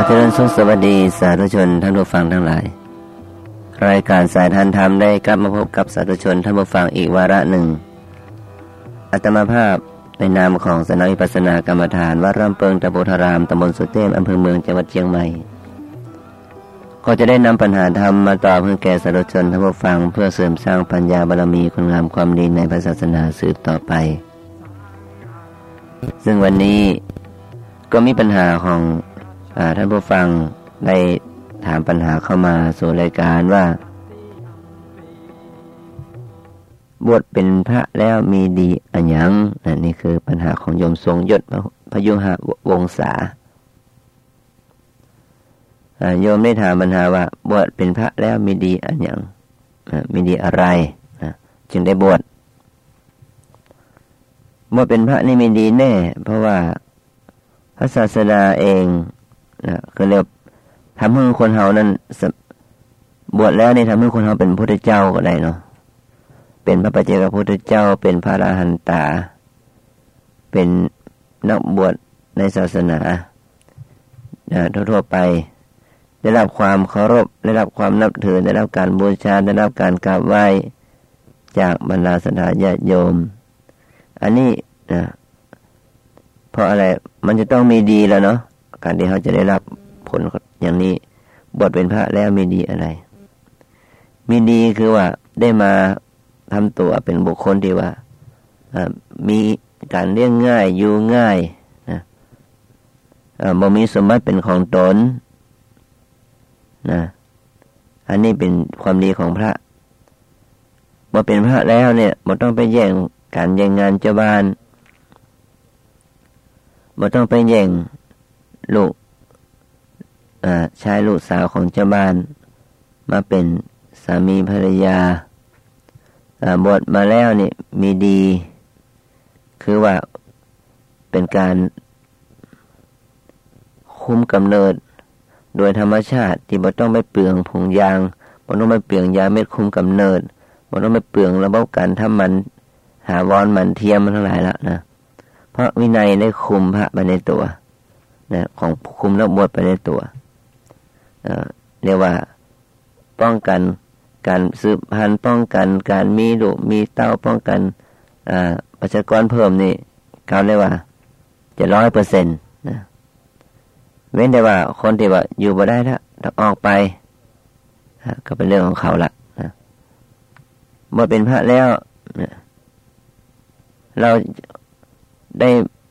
อเจริญสุขสวัสดีสาธุชนท่านผู้ฟังทั้งหลาย รายการสายทานธรรมได้กลับมาพบกับสาธุชนท่านผู้ฟังอีกวาระหนึ่ง อัตมาภาพในนามของสนวิปัสนากรรมฐานวัดรำเปิงตะโพธารามตำบลสุเทพอำเภอเมืองจังหวัดเชียงใหม่ ก็จะได้นำปัญหาธรรมมาตอบเพื่อแก่สาธุชนท่านผู้ฟังเพื่อเสริมสร้างปัญญาบารมีคุณงามความดีในพระศาสนาสืบต่อไป ซึ่งวันนี้ก็มีปัญหาของ ท่านผู้ฟังได้ถามปัญหาเข้ามาสู่รายการว่า บวชเป็นพระแล้วมีดีอันยังนี่คือปัญหาของโยมทรงยศพยุหะวงศาโยมได้ถามปัญหาว่า บวชเป็นพระแล้วมีดีอันยังมีดีอะไรจึงได้บวชบวชเป็นพระนี่มีดีแน่ เพราะว่าพระศาสดาเอง นะคือเรียกทำให้คนเฮานั้นบวชแล้วนี่ทำให้คนเฮาเป็นพระเจ้าก็ได้เนาะเป็นพระปัจเจกพุทธเจ้า เป็นพระอรหันตา เป็นนักบวชในศาสนาทั่วๆไป ได้รับความเคารพได้รับความนับถือได้รับการบูชาได้รับการกราบไหว้จากบรรดาสถาญาติโยม อันนี้นะเพราะอะไรมันจะต้องมีดีแล้วเนาะ การที่เขาจะได้รับผลอย่างนี้บทเป็นพระแล้วมีดีอะไร มีดีคือว่าได้มาทำตัวเป็นบุคคลที่ว่ามีการเลี้ยงง่ายอยู่ง่ายนะบ่มีสมบัติเป็นของตนนะอันนี้เป็นความดีของพระบ่เป็นพระแล้วเนี่ยบ่ต้องไปแย่งการแย่งงานเจ้าบ้านบ่ต้องไปแย่ง ลูกชายลูกสาวของเจ้าบ้าน มาเป็นสามีภรรยาบวชมาแล้วนี่มีดี คือว่าเป็นการคุมกำเนิด โดยธรรมชาติที่บ่ต้องไปเปลืองผงยางบ่ต้องไปเปลืองยาเม็ดคุมกำเนิดบ่ต้องไปเปลืองระบบการทำมัน หาวอนมันเทียมมันทั้งหลายแล้วนะเพราะวินัยได้คุมพระไปในตัว นะของคุมนักบวชไปในตัวเรียกว่าป้องกันการสืบพันธุ์ป้องกันการมีลูกมีเต้าป้องกันประชากรเพิ่มนี่เขาเรียกว่าจะร้อยเปอร์เซ็นต์นะเว้นแต่ว่าคนที่ว่าอยู่บ่ได้ถ้าต้องออกไปก็เป็นเรื่องของเขาละนะเมื่อเป็นพระแล้วเราได้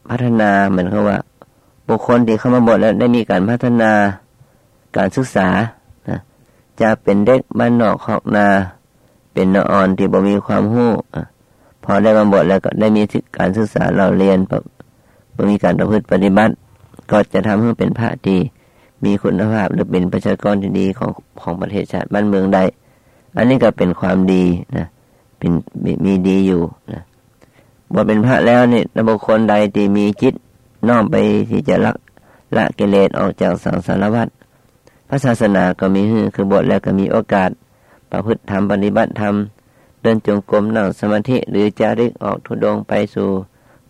พัฒนาเหมือนกับว่า บุคคลที่เข้ามาบวชแล้วได้มีการพัฒนาการศึกษานะจะเป็นเด็กบ้านนอกขอกนา เป็นนอ่อนที่บ่มีความหู้พอได้มาบวชแล้วก็ได้มีการศึกษาเราเรียนบ่มีการประพฤติปฏิบัติ ก็จะทำให้เป็นพระที่มีคุณภาพหรือเป็นประชากรที่ดีของของประเทศชาติบ้านเมืองใด อันนี้ก็เป็นความดีนะเป็นมีดีอยู่นะบวชเป็นพระแล้วเนี่ยบุคคลใดที่มีจิต น้อมไปที่จะละละกิเลสออกจากสังสารวัฏพระศาสนาก็มีคือบทแล้วก็มีโอกาส ประพฤติธรรมปฏิบัติธรรม เดินจงกรมนั่งสมาธิหรือจาริกออกทุดงไปสู่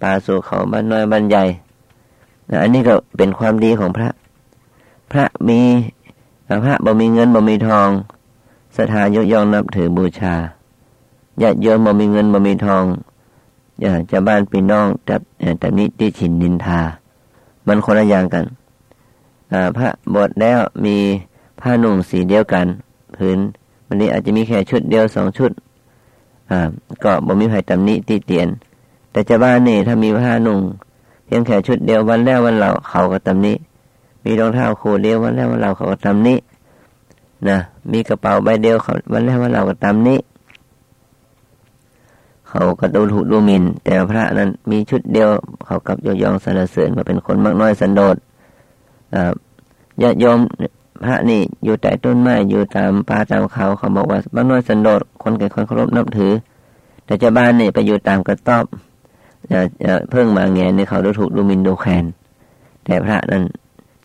ป่าสู่เขาบ้านน้อยบ้านใหญ่อันนี้ก็เป็นความดีของพระ พระมีพระบ่มีเงินบ่มีทองศรัทธายกย่องนับถือบูชาญาติโยมบ่มีเงินบ่มีทอง จะบ้านพี่น้องแต่แต่นี้ที่ฉินนินทา มันคนละอย่างกันพระบทแล้วมีผ้านุ่งสีเดียวกันพื้นวันนี้อาจจะมีแค่ชุดเดียวสองชุดก็บ่มีใครตำหนิตีเตียน แต่จะบ้านนี่ถ้ามีผ้านุ่งเพียงแค่ชุดเดียววันแล้ววันเราเขาก็ตำหนิมีรองเท้าคู่เดียววันแล้ววันเราเขาก็ตำหนินะมีกระเป๋าใบเดียวเขาวันแล้ววันเราก็ตำหนิ เขาก็ดูถูกดูหมิน่นแต่พระนั้นมีชุดเดียว เขากับยยองสรรเสริญมาเป็นคนมากน้อยสันโดษญาติโยมพระนี่อยู่ใต้ต้นไม้อยู่ตามป่าตามเขาเขาบอกว่าบ้านน้อยสันโดษคนแก่คนเคารพนับถือ แต่เจ้าบ้านนี่ไปอยู่ตามกระต๊อบเพิ่งมาแงนี่เขาดูถูกดูหมินดูแคลนแต่พระนั้น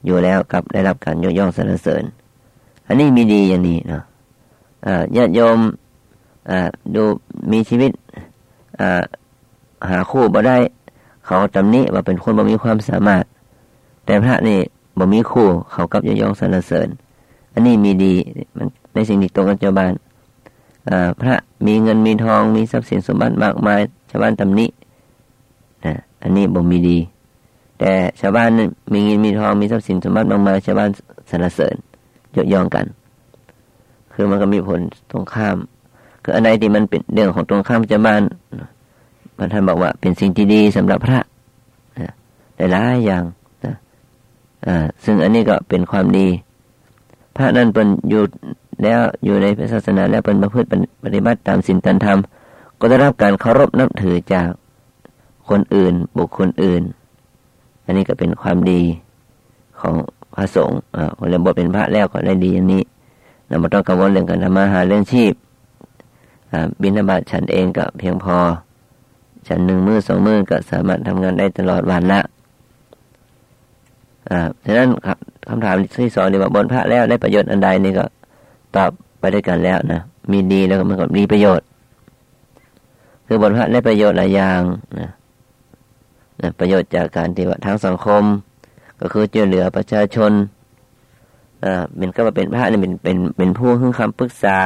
อยู่แล้วกับได้รับการยกย่องสรรเสริญ อันนี้มีดีอย่างนี้เนาะญาติโยมดูมีชีวิต หาคู่บ่ได้ เขาจำนี้ว่าเป็นคนบ่มีความสามารถ แต่พระนี่บ่มีคู่เขากับยยองสรรเสริญ อันนี้มีดีมันในสิ่งที่ตรงกับชาวบ้านพระมีเงินมีทองมีทรัพย์สินสมบัติมากมายชาวบ้านตำหนินะอันนี้บ่มีดี แต่ชาวบ้านมีเงินมีทองมีทรัพย์สินสมบัติมากมายชาวบ้านสรรเสริญยกย่องกัน คือมันก็มีผลตรงข้าม คืออันไหนที่มันเป็นเรื่องของตรงข้ามชาวบ้านพระท่านบอกว่าเป็นสิ่งที่ดีสำหรับพระหลายอย่างนะซึ่งอันนี้ก็เป็นความดี พระนั้นเป็นอยู่แล้วอยู่ในศาสนาแล้วเป็นประพฤติปฏิบัติตามสิ่งตันธรรม ก็ได้รับการเคารพนับถือจากคนอื่นบุคคลอื่น อันนี้ก็เป็นความดีของพระสงฆ์อ่าเรียนบทเป็นพระแล้วก็ได้ดีอย่างนี้เราไม่ต้องกังวลเรื่องการทำมาหาเรื่องชีพ บิณฑบาตฉันเองก็เพียงพอ ฉันหนึ่งมือสองมือก็สามารถทำงานได้ตลอดวันละอ่าฉะนั้นครับคำถามที่สองนี่ว่าบนพระแล้วได้ประโยชน์อันใดนี่ก็ตอบไปด้วยกันแล้วนะมีดีแล้วก็มันก็มีประโยชน์ คือบนพระได้ประโยชน์หลายอย่างนะนะประโยชน์จากการที่ว่าทางสังคม ก็คือช่วยเหลือประชาชนอ่าเป็นก็มาเป็นพระเนี่เป็นเป็นเป็นผู้ให้คำปรึกษา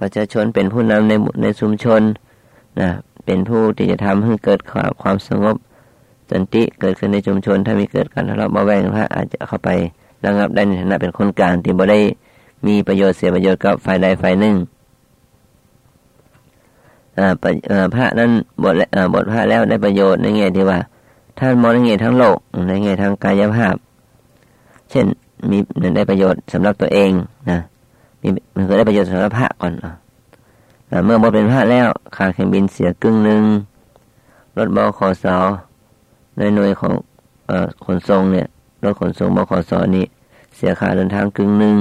ประชาชนเป็นผู้นำในในชุมชนนะเป็นผู้ที่จะทำให้เกิดความความสงบสันติเกิดขึ้นในชุมชน ถ้ามีเกิดการทะเลาะเบาแวงพระอาจจะเข้าไประงับได้ในฐานะเป็นคนกลางที่บ่ได้มีประโยชน์เสียประโยชน์กับฝ่ายใดฝ่ายหนึ่งพระนั้นบทบทพระแล้วได้ประโยชน์ในแง่ที่ว่า ท่านมองในแง่ทั้งโลกในแง่ทางกายภาพ เช่นมีได้ประโยชน์สำหรับตัวเองนะ มีมันเคยได้ประโยชน์สำหรับพระก่อนเมื่อบทเป็นพระแล้วค่าเครื่องบินเสียกึ่งหนึ่งรถบขสในหน่วยของอขนส่งเนี่ยรถขนส่งบขสนี่เสียค่าเดินทางกึ่งหนึ่ง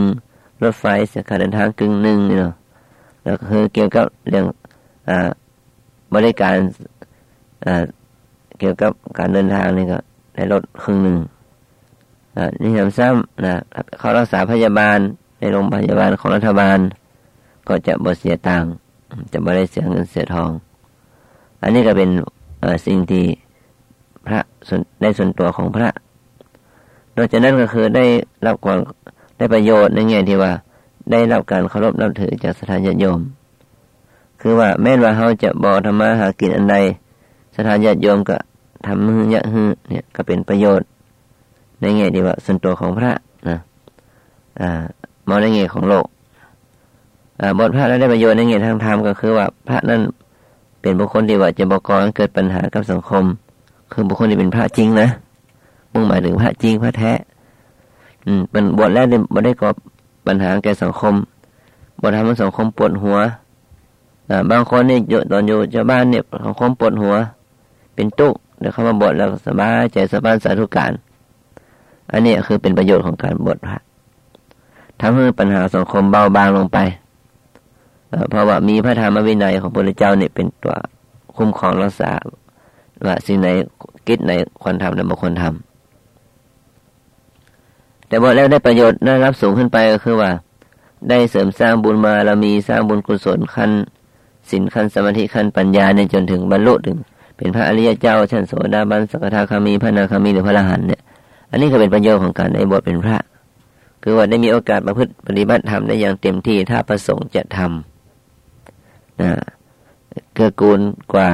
รถไฟเสียค่าเดินทางกึ่งหนึ่งเนาะแล้วคือเกี่ยวกับเรื่องอบริการเกี่ยวกับการเดินทางนี่ก็ได้ลดครึ่งหนึ่งนี่ทำซ้ำนะเขารักษาพยาบาล ในโรงพยาบาลของรัฐบาล ก็จะบ่เสียตังค์จะไม่ได้เสียเงินเสียทอง อันนี้ก็เป็นสิ่งที่พระได้ส่วนตัวของพระนอกจากนั้นก็คือได้รับความได้ประโยชน์ในแง่ที่ว่า ได้รับการเคารพนับถือจากสถานญาติโยม คือว่าแม้ว่าเขาจะบอธรรมะหากินอันใดสถานญาติโยมก็ทำมือยะฮือเนี่ยก็เป็นประโยชน์ ในแง่ที่ว่าส่วนตัวของพระนะอ่า มองในแง่ของโลกบทพระแล้วได้ประโยชน์ในแง่ทางธรรมก็คือว่าพระนั้นเป็นบุคคลที่ว่าจะบอกกรเกิดปัญหากับสังคม คือบุคคลที่เป็นพระจริงนะมุ่งหมายถึงพระจริงพระแท้ อืมเป็นบทแรกเนี่ยบทได้ก่อปัญหาแก่สังคมบททำให้สังคมปวดหัวบางคนเนี่ยตอนอยู่ชาวบ้านเนี่ยสังคมปวดหัว เป็นตุกเดี๋ยวเข้ามาบทแล้วสบายใจสบายสาธุการ อันนี้คือเป็นประโยชน์ของการบทพระ ทำให้ปัญหาสังคมเบาบางลงไปเพราะว่ามีพระธรรมวินัยของพระเจ้าเนี่ยเป็นตัวคุ้มครองรักษาว่าสิ่งไหนกิจไหนควรทำและไม่ควรทำแต่บอกแล้วได้ประโยชน์ได้รับสูงขึ้นไปก็คือว่า ได้เสริมสร้างบุญมาเรามีสร้างบุญกุศลขั้นสินขั้นสมาธิขั้นปัญญาในจนถึงบรรลุถึง เป็นพระอริยเจ้าชั้นโสดาบันสกทาคามีพระนาคามีหรือพระอรหันต์เนี่ย อันนี้ก็เป็นประโยชน์ของการได้บวชเป็นพระ คือว่าได้มีโอกาสมาพึ่งปฏิบัติธรรมได้อย่างเต็มที่ถ้าประสงค์จะทำนะเกื้อกูลกว่า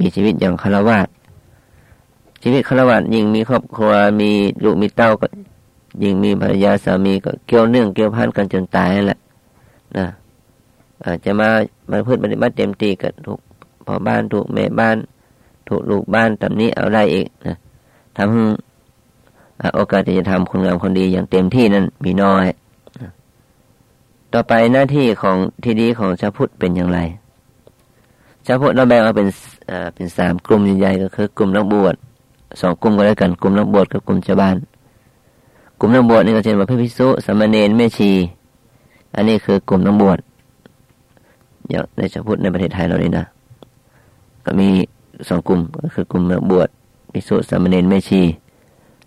มีชีวิตอย่างคารวะชีวิตคารวะยิ่งมีครอบครัวมีลูกมีเต้าก็ยิ่งมีภรรยาสามีก็เกี่ยวเนื่องเกี่ยวพันกันจนตายแหละนะอาจจะมามาพูดปฏิบัติเต็มตีกับถูกพ่อบ้านถูกแม่บ้าน ถูกลูกบ้านตำนี้เอาได้อีกนะทำ โอกาสที่จะทำคนงามคนดีอย่างเต็มที่นั้นมีน้อย ต่อไปหน้าที่ของที่ดีของชาวพุทธเป็นอย่างไรชาวพุทธเราแบ่งออกเป็นเป็นสามกลุ่มใหญ่ๆก็คือ กลุ่มนักบวชสองกลุ่มก็แล้วกันกลุ่มนักบวชกับกลุ่มชาวบ้าน กลุ่มนักบวชนี่ก็เช่นว่าพระภิกษุสมณเณรแม่ชี อันนี้คือกลุ่มนักบวชอย่างในชาวพุทธในประเทศไทยเรานี่นะ ก็มีสองกลุ่มก็คือกลุ่มนักบวชภิกษุสมณเณรแม่ชี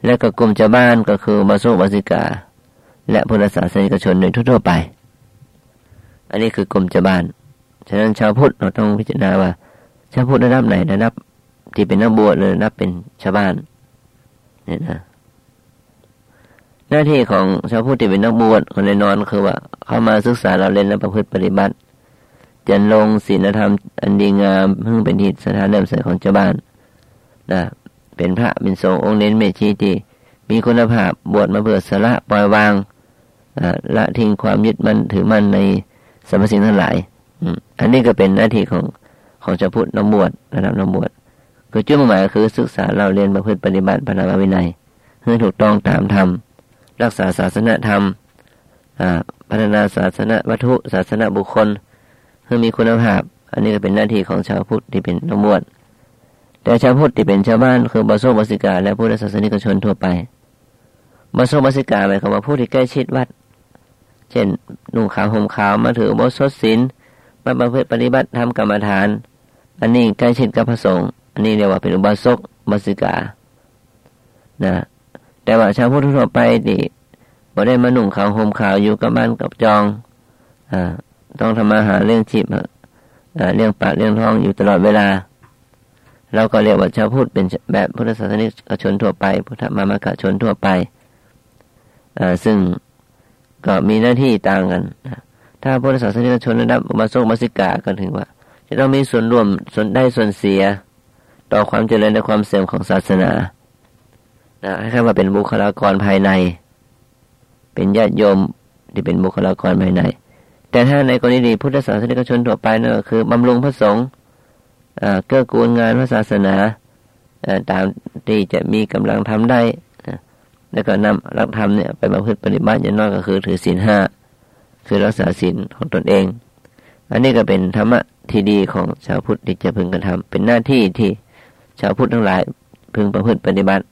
และก็กลุ่มชาวบ้านก็คือมาสุวาสิกา และพุทธศาสนิกชนโดยทั่วไป อันนี้คือกรมจะบ้าน ฉะนั้นชาวพุทธเราต้องพิจารณาว่า ชาวพุทธระดับไหนระดับ ที่เป็นนักบวชเลยนับเป็นชาวบ้านเนี่ยนะหน้าที่ของชาวพุทธที่เป็นนักบวชคนในนอนคือว่า เข้ามาศึกษาเราเรียนและประพฤติปฏิบัติจันลงศีลธรรมอันดีงามเพิ่งเป็นหิตสถานเริ่มใสของเจ้าบ้านนะ เป็นพระเป็นสงฆ์องค์เน้นเมชีที่มีคุณภาพบวชมาเพื่อสละปล่อยวางละทิ้งความยึดมั่นถือมั่นในสรรพสิ่งทั้งหลายอันนี้ก็เป็นหน้าที่ของของชาวพุทธน้ำบวชระดับน้ำบวชคือจุดมุ่งหมายคือศึกษาเราเรียนประพฤติปฏิบัติพระนาวินัยให้ถูกต้องตามธรรมรักษาศาสนธรรมพัฒนาศาสนาวัตถุศาสนาบุคคลให้มีคุณภาพ อันนี้ก็เป็นหน้าที่ของชาวพุทธที่เป็นนักบวช แต่ชาวพุทธที่เป็นชาวบ้านคือบาโซบาสิกา และพุทธศาสนิกชนทั่วไปบาโซบาสิกาหมายความว่าผู้ที่ใกล้ชิดวัด เช่นนุ่งขาวห่มขาวมาถือโบสถศิลมาประพฤติปฏิบัติทำกรรมฐาน อันนี้ใกล้ชิดกับพระสงฆ์อันนี้เรียกว่าเป็นอุบาสกบาสิกานะแต่ว่าชาวพุทธทั่วไปที่บ่ได้มาหนุ่งขาวห่มขาวอยู่กับบ้านกับจองอ่าต้องทำมาหาเรื่องชีพเรื่องปากเรื่องท้องอยู่ตลอดเวลา เราก็เรียกว่าชาวพุทธเป็นแบบพุทธศาสนิกชนทั่วไป พุทธมามกชนทั่วไปซึ่งก็มีหน้าที่ต่างกันถ้าพุทธศาสนิกชนระดับมาโซมาสิกาก็ถึงว่า จะต้องมีส่วนร่วมส่วนได้ส่วนเสีย ต่อความเจริญและความเสื่อมของศาสนานะให้คำว่าเป็นบุคลากรภายใน เป็นญาติโยมที่เป็นบุคลากรภายใน แต่ถ้าในกรณีพุทธศาสนิกชนทั่วไปนั่นก็คือบำรุงพระสงฆ์ เกื้อกูลงานพระศาสนาตามที่จะมีกำลังทำได้แล้วก็นำรักธรรมเนี่ยไปมาพึ่ปฏิบัติอย่างน้อยก็คือถือศีลห้าคือรักษาศีลของตนเอง อันนี้ก็เป็นธรรมะที่ดีของชาวพุทธที่จะพึงกระทำเป็นหน้าที่ที่ชาวพุทธทั้งหลายพึงประพฤติปฏิบัติ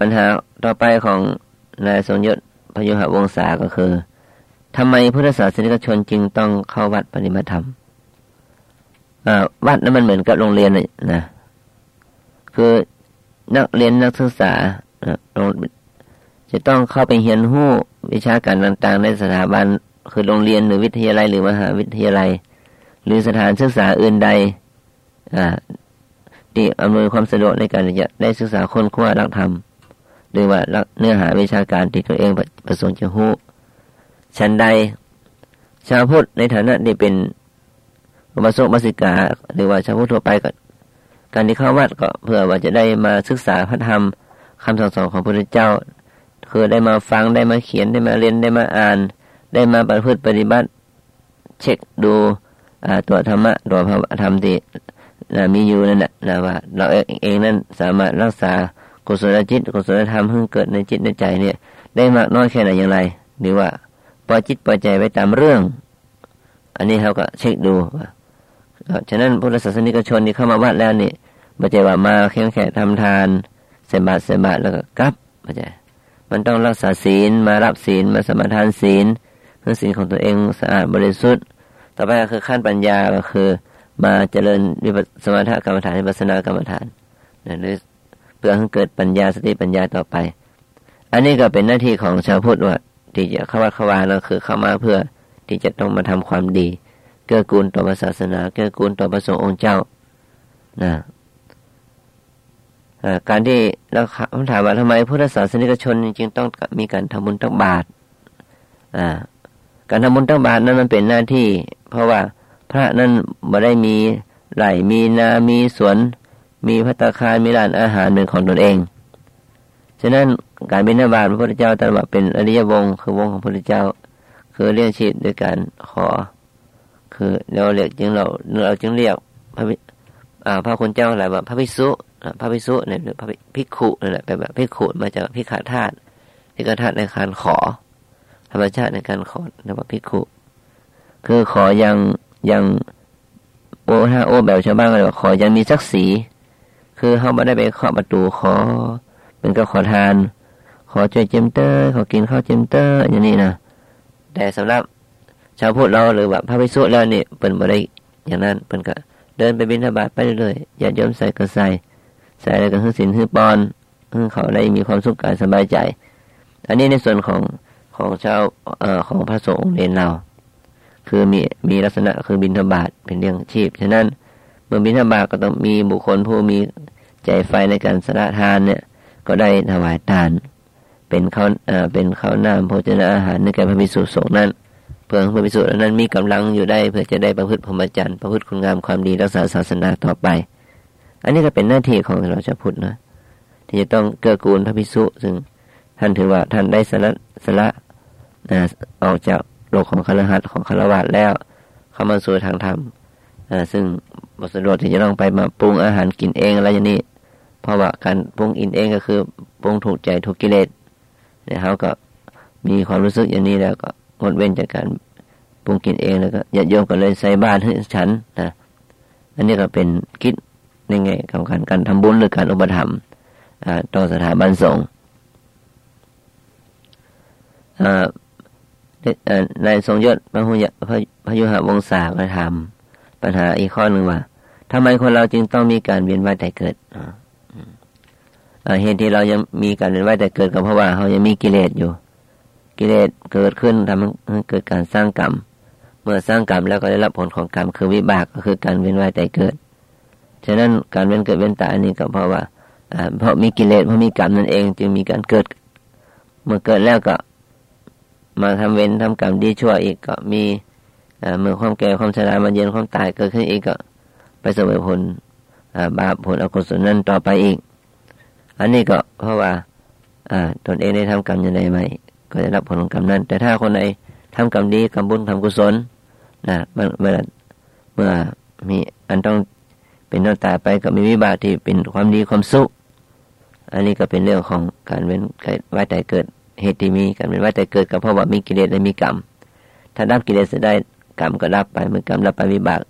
ปัญหาต่อไปของนายสงยศพยุหวงศาก็คือ ทำไมพุทธศาสนิกชนจึงต้องเข้าวัดปฏิบัติธรรมวัดนั้นมันเหมือนกับโรงเรียนเลยนะคือนักเรียนนักศึกษาจะต้องเข้าไปเรียนรู้วิชาการต่างๆ ในสถาบัน คือโรงเรียนหรือวิทยาลัยหรือมหาวิทยาลัย หรือสถานศึกษาอื่นใดที่อำนวยความสะดวกในการจะได้ศึกษาค้นคว้ารักธรรมหรือว่าเนื้อหาวิชาการที่ตัวเองประสงค์จะรู้ ฉันใด ชาวพุทธในฐานะที่เป็นมาโซมาสิกา หรือว่าชาวพุทธทั่วไปก็การที่เข้าวัดก็เพื่อว่าจะได้มาศึกษาพระธรรมคำสั่งสอนของพระพุทธเจ้า คือได้มาฟังได้มาเขียนได้มาเรียนได้มาอ่าน ได้มาประพฤติปฏิบัติ เช็คดูตัวธรรมะตัวพระธรรมที่มีอยู่นั่นแหละนะว่า เราเองนั้นสามารถรักษากุศลจิตกุศลธรรมให้เกิดในจิตในใจเนี่ย ได้มากน้อยแค่ไหนอย่างไร หรือว่า ปล่อยจิตปล่อยใจไปตามเรื่อง อันนี้เขาก็เช็คดูฉะนั้นพุทธศาสนิกชนที่เข้ามาวัดแล้วนี่ไม่ใช่ว่ามาแค่แค่ทำทานเสบาทเสบาทแล้วก็กลับไม่ใช่มันต้องรักษาศีลมารับศีลมาสมาทานศีลเพื่อศีลของตัวเองสะอาดบริสุทธิ์ ต่อไปก็คือขั้นปัญญาก็คือ มาเจริญวิปัสมาธิกรรมฐานวิปัสนากรรมฐานนะหรือเพื่อให้เกิดปัญญาสติปัญญาต่อไป อันนี้ก็เป็นหน้าที่ของชาวพุทธว่า ที่จะเข้าวัดเข้าวาเราคือเข้ามาเพื่อที่จะต้องมาทำความดี เกื้อกูลต่อศาสนาเกื้อกูลต่อพระสงฆ์องค์เจ้านะการที่เราถามว่าทำไมพุทธศาสนิกชนจึงต้องมีการทำบุญตักบาตรการทำบุญตักบาตรนั้นมันเป็นหน้าที่ เพราะว่าพระนั้นไม่ได้มีไหลมีนามีสวน มีพัตคารมีร้านอาหารเป็นของตนเอง ฉะนั้น การบิณฑบาตพระพุทธเจ้าตรัสว่าเป็นอริยวงคือวงของพระพุทธเจ้า คือเรียกชีพด้วยการขอ คือเราเรียกจึงเราเราจึงเรียกพระพระคุณเจ้าอะไรว่าพระภิกษุพระภิกษุเนี่ยหรือพระภิกขุนั่แหละแปลว่าภิกขุมาจากพิขาธาตุพิขาธาตุในการขอ ธรรมชาติในการขอเรียกว่าภิกขุคือขอยังยังโอ้ถ้าโอ้แบบชาวบ้านก็เลยว่าขอยังมีสักสีคือเขาไม่ได้ไปเคาะประตูขอเป็นก็ขอทาน ช่วยเจมเตอร์ขอกินข้าวเจมเตอร์อย่างนี้นะแต่สำหรับชาวพุทธเราหรือว่าพระภิกษุแล้วนี่เป็นบ่ได้อย่างนั้นเป็นก็เดินไปบิณฑบาตไปเรื่อยๆอย่าโยมใส่ก็ใส่ใส่อะไรก็คือสินคือปอนเขาได้มีความสุขกายสบายใจ อันนี้ในส่วนของของชาวเอ่อของพระสงฆ์เรียนเรา คือมีมีลักษณะคือบิณฑบาตเป็นเรื่องชีพฉะนั้นเมื่อบิณฑบาตก็ต้องมีบุคคลผู้มีใจไฟในการสละทานเนี่ย ก็ได้ถวายทาน เป็นข้าวเป็นข้าวน้ำโภชนาอาหารในแก่พระภิกษุสงฆ์นั้นเพื่อพระภิกษุนั้นมีกำลังอยู่ได้เพื่อจะได้ประพฤติพรหมจรรย์ประพฤติคุณงามความดีรักษาศาสนาต่อไป อันนี้ก็เป็นหน้าที่ของเราจะพุทธนะที่จะต้องเกื้อกูลพระภิกษุซึ่งท่านถือว่าท่านได้สละสละออกจากโลกของคารหัสของคารวะแล้ว เข้ามาสู่ทางธรรมซึ่งบทสรุปที่จะต้องไปมาปรุงอาหารกินเองอะไรอย่างนี้ เพราะว่าการปรุงอินเองก็คือปรุงถูกใจถูกกิเลส เนี่ยเขาก็มีความรู้สึกอย่างนี้แล้วก็งดเว้นจากการปรุงกินเองแล้วก็ญาติโยมก็เลยใส่บ้านให้ฉันนะอันนี้ก็เป็นคิดในไงกับการการทำบุญหรือการอุปถัมภ์ต่อสถาบันสงฆ์นายทรงยศพระหุยพระยุหะวงศาก็ทำปัญหาอีกข้อหนึ่งว่าทำไมคนเราจึงต้องมีการเวียนว่ายแต่เกิด เหตุที่เรายังมีการเวียนว่ายแต่เกิดก็เพราะว่าเขายังมีกิเลสอยู่ กิเลสเกิดขึ้นทำให้เกิดการสร้างกรรม เมื่อสร้างกรรมแล้วก็ได้รับผลของกรรมคือวิบากก็คือการเวียนว่ายแต่เกิด ฉะนั้นการเวียนเกิดเวียนตายนี่ก็เพราะว่าเพราะมีกิเลสเพราะมีกรรมนั่นเองจึงมีการเกิด เมื่อเกิดแล้วก็มาทำเว้นทำกรรมดีชั่วอีกก็มีเมื่อความแก่ความชรามาเย็นความตายเกิดขึ้นอีกก็ไปเสวยผลบาปผลอกุศลนั้นต่อไปอีก อันนี้ก็เพราะว่าตนเองได้ทำกรรมอย่างไรไหมก็จะรับผลของกรรมนั้น แต่ถ้าคนไหนทำกรรมดีกรรมบุญทำกุศลนะเมื่อเมื่อมีอันต้องเป็นต้องตายไปก็มีวิบากที่เป็นความดีความสุขอันนี้ก็เป็นเรื่องของการเว้นไว้แต่เกิดเหตุที่มีการเป็นว่าแต่เกิดก็เพราะว่ามีกิเลสและมีกรรม ถ้าดับกิเลสได้กรรมก็ดับไปเมื่อกรรมดับไปวิบาก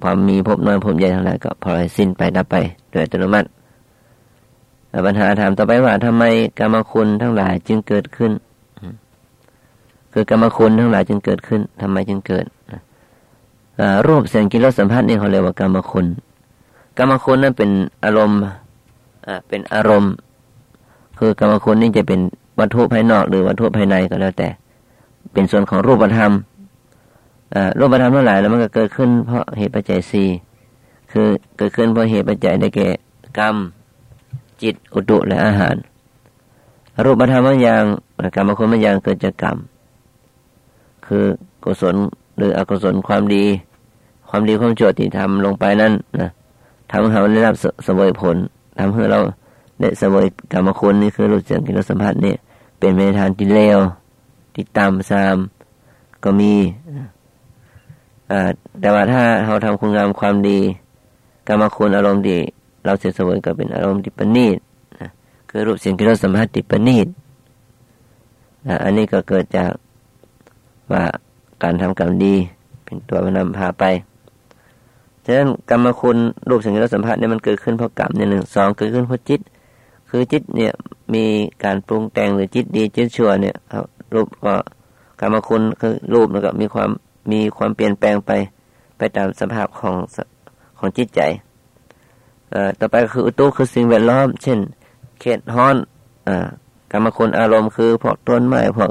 พอมีพบน้อยพบใหญ่ทั้งหลายก็พอสิ้นไปดับไปโดยอัตโนมัติ ปัญหาถามต่อไปว่าทำไมกรรมคุณทั้งหลายจึงเกิดขึ้นคือกรรมคุณทั้งหลายจึงเกิดขึ้นทำไมจึงเกิดรูปเสียงกิรสสัมผัสนี่เขาเรียกว่ากรรมคุณกรรมคุณนั้นเป็นอารมณ์เป็นอารมณ์ คือกรรมคุณนี่จะเป็นวัตถุภายนอก หรือวัตถุภายในก็แล้วแต่ เป็นส่วนของรูปธรรมรูปธรรมทั้งหลายแล้วมันก็เกิดขึ้นเพราะเหตุปัจจัยสี่คือเกิดขึ้นเพราะเหตุปัจจัยได้แก่กรรม จิตอุตุและอาหาร รูปธรรมบางอย่างกรรมคุณบางอย่างเกิดจากกรรม คือกุศลหรืออกุศลความดี ความดีความชั่วที่ทำลงไปนั้นนะทำให้เราได้รับสวยผลทำให้เราได้สบวยกรรมคุณนี่คือรู้จักกินรสสัมผัสนี่เป็นเมทานที่เลวที่ต่ำซามก็มีแต่ว่าถ้าเราทำคุณงามความดี กรรมคุณอารมณ์ดี เราจะสวยก็เป็นอารมณ์ที่ประณีตคือรูปเสียงกิรสสัมผัสที่ประณีตอันนี้ก็เกิดจากว่าการทำกรรมดีเป็นตัวนำพาไปฉะนั้นกรรมคุณรูปเสียงกิรสัมผัสเนี่ยมันเกิดขึ้นเพราะกรรมเนี่ยหนึ่งสองเกิดขึ้นเพราะจิต คือจิตเนี่ยมีการปรุงแต่งหรือจิตดีจิตชั่วเนี่ยรูปก็กรรมคุณคือรูปแล้วก็มีความมีความเปลี่ยนแปลงไปไปตามสภาพของของจิตใจ ต่อไปคืออุตุคือสิ่งแวดล้อม เช่น เขตฮ้อนอ่ากรรมคุณอารมณ์คือพวกต้นไม้พวก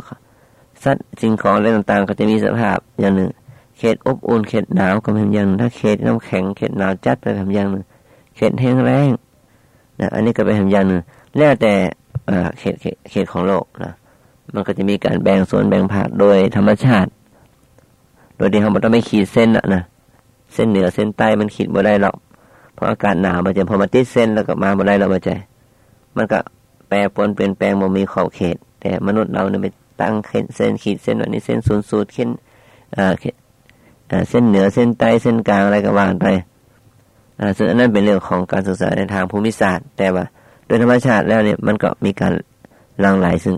สัตว์สิ่งของอะไรต่างๆ ก็จะมีสภาพอย่างหนึ่ง เขตอบอุ่นเขตหนาวก็เป็นอย่างหนึ่งถ้าเขตน้ำแข็งเขตหนาวจัดไปเป็นอย่างหนึ่งเขตแห้งแรงนะอันนี้ก็เป็นอย่างหนึ่งแล้วแต่เขตเขตของโลกนะมันก็จะมีการแบ่งส่วนแบ่งภาคโดยธรรมชาติ โดยที่เขาต้องไม่ขีดเส้นนะนะเส้นเหนือเส้นใต้มันขีดบ่ได้หรอก อากาศหนาวมันจพอมาติดเส้นแล้วก็มาบ่ได้เราบ่ใจ มันก็แปรปนเปลี่ยนแปลงบ่มีขอบเขต แต่มนุษย์เราเนี่ยไปตั้งเส้นขีดเส้นแบบนี้เส้นศูนย์สูตรเส้นเส้นเหนือเส้นใต้เส้นกลางอะไรก็ว่างไปซึ่งอันนั้นเป็นเรื่องของการศึกษาในทางภูมิศาสตร์ แต่ว่าโดยธรรมชาติแล้วเนี่ยมันก็มีการลังไหลซึ่ง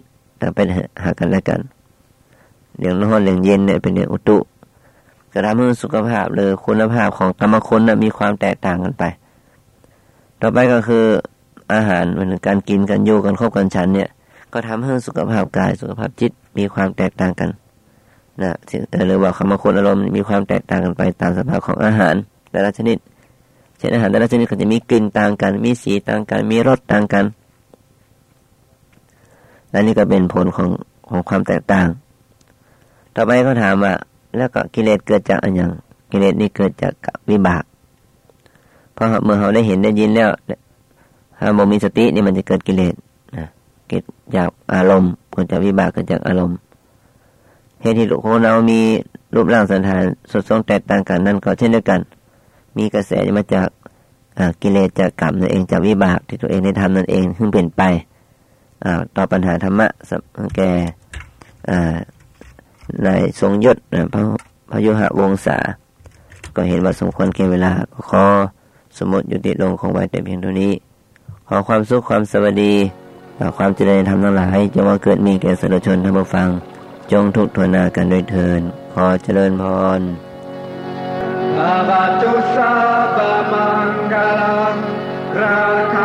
เป็นหากันและกันเรื่องร้อนเรื่องเย็นเนี่ยเป็นเรื่องอุตุ กระทำให้สุขภาพหรือคุณภาพของกรรมคนนะมีความแตกต่างกันไป ต่อไปก็คืออาหารมันการกินกันอยู่กันครบกันฉันเนี่ย ก็ทำให้สุขภาพกายสุขภาพจิตมีความแตกต่างกันนะหรือว่าคำคนอารมณ์มีความแตกต่างกันไปตามสภาพของอาหารแต่ละชนิดเช่นอาหารแต่ละชนิดก็จะมีกลิ่นต่างกัน มีสีต่างกัน มีรสต่างกันและนี่ก็เป็นผลของของความแตกต่าง ต่อไปเขาถามว่า แล้วก็กิเลสเกิดจากอะไรอย่างกิเลสนี่เกิดจากวิบากเพราะเมื่อเราได้เห็นได้ยินแล้วถ้าบ่มีสตินี่มันจะเกิดกิเลสนะเกิดจากอารมณ์เกิดจากวิบากเกิดจากอารมณ์เหตุที่ลูกคนเรามีรูปร่างสันฐานสดทรงแตกต่างกันนั่นก็เช่นเดียวกัน มีกระแสมาจากกิเลสจากกรรมนั่นเองจากวิบากที่ตัวเองได้ทำนั่นเองซึ่งเปลี่ยนไปต่อปัญหาธรรมะแก่ ในทรงยศพระพยุหะวงศา ก็เห็นว่าสมควรเก่เวลาขอสมมติยู่ติลงของไว้แต่เพียงเท่านี้ ขอความสุขความสวัสดีความเจริญธรรมทั้งหลายจงว่าเกิดมีแก่สาธุชนทั้งผู้ฟัง จงทุกทวนากันโดยเทินขอเจริญพร Abatusa Bamangala Raka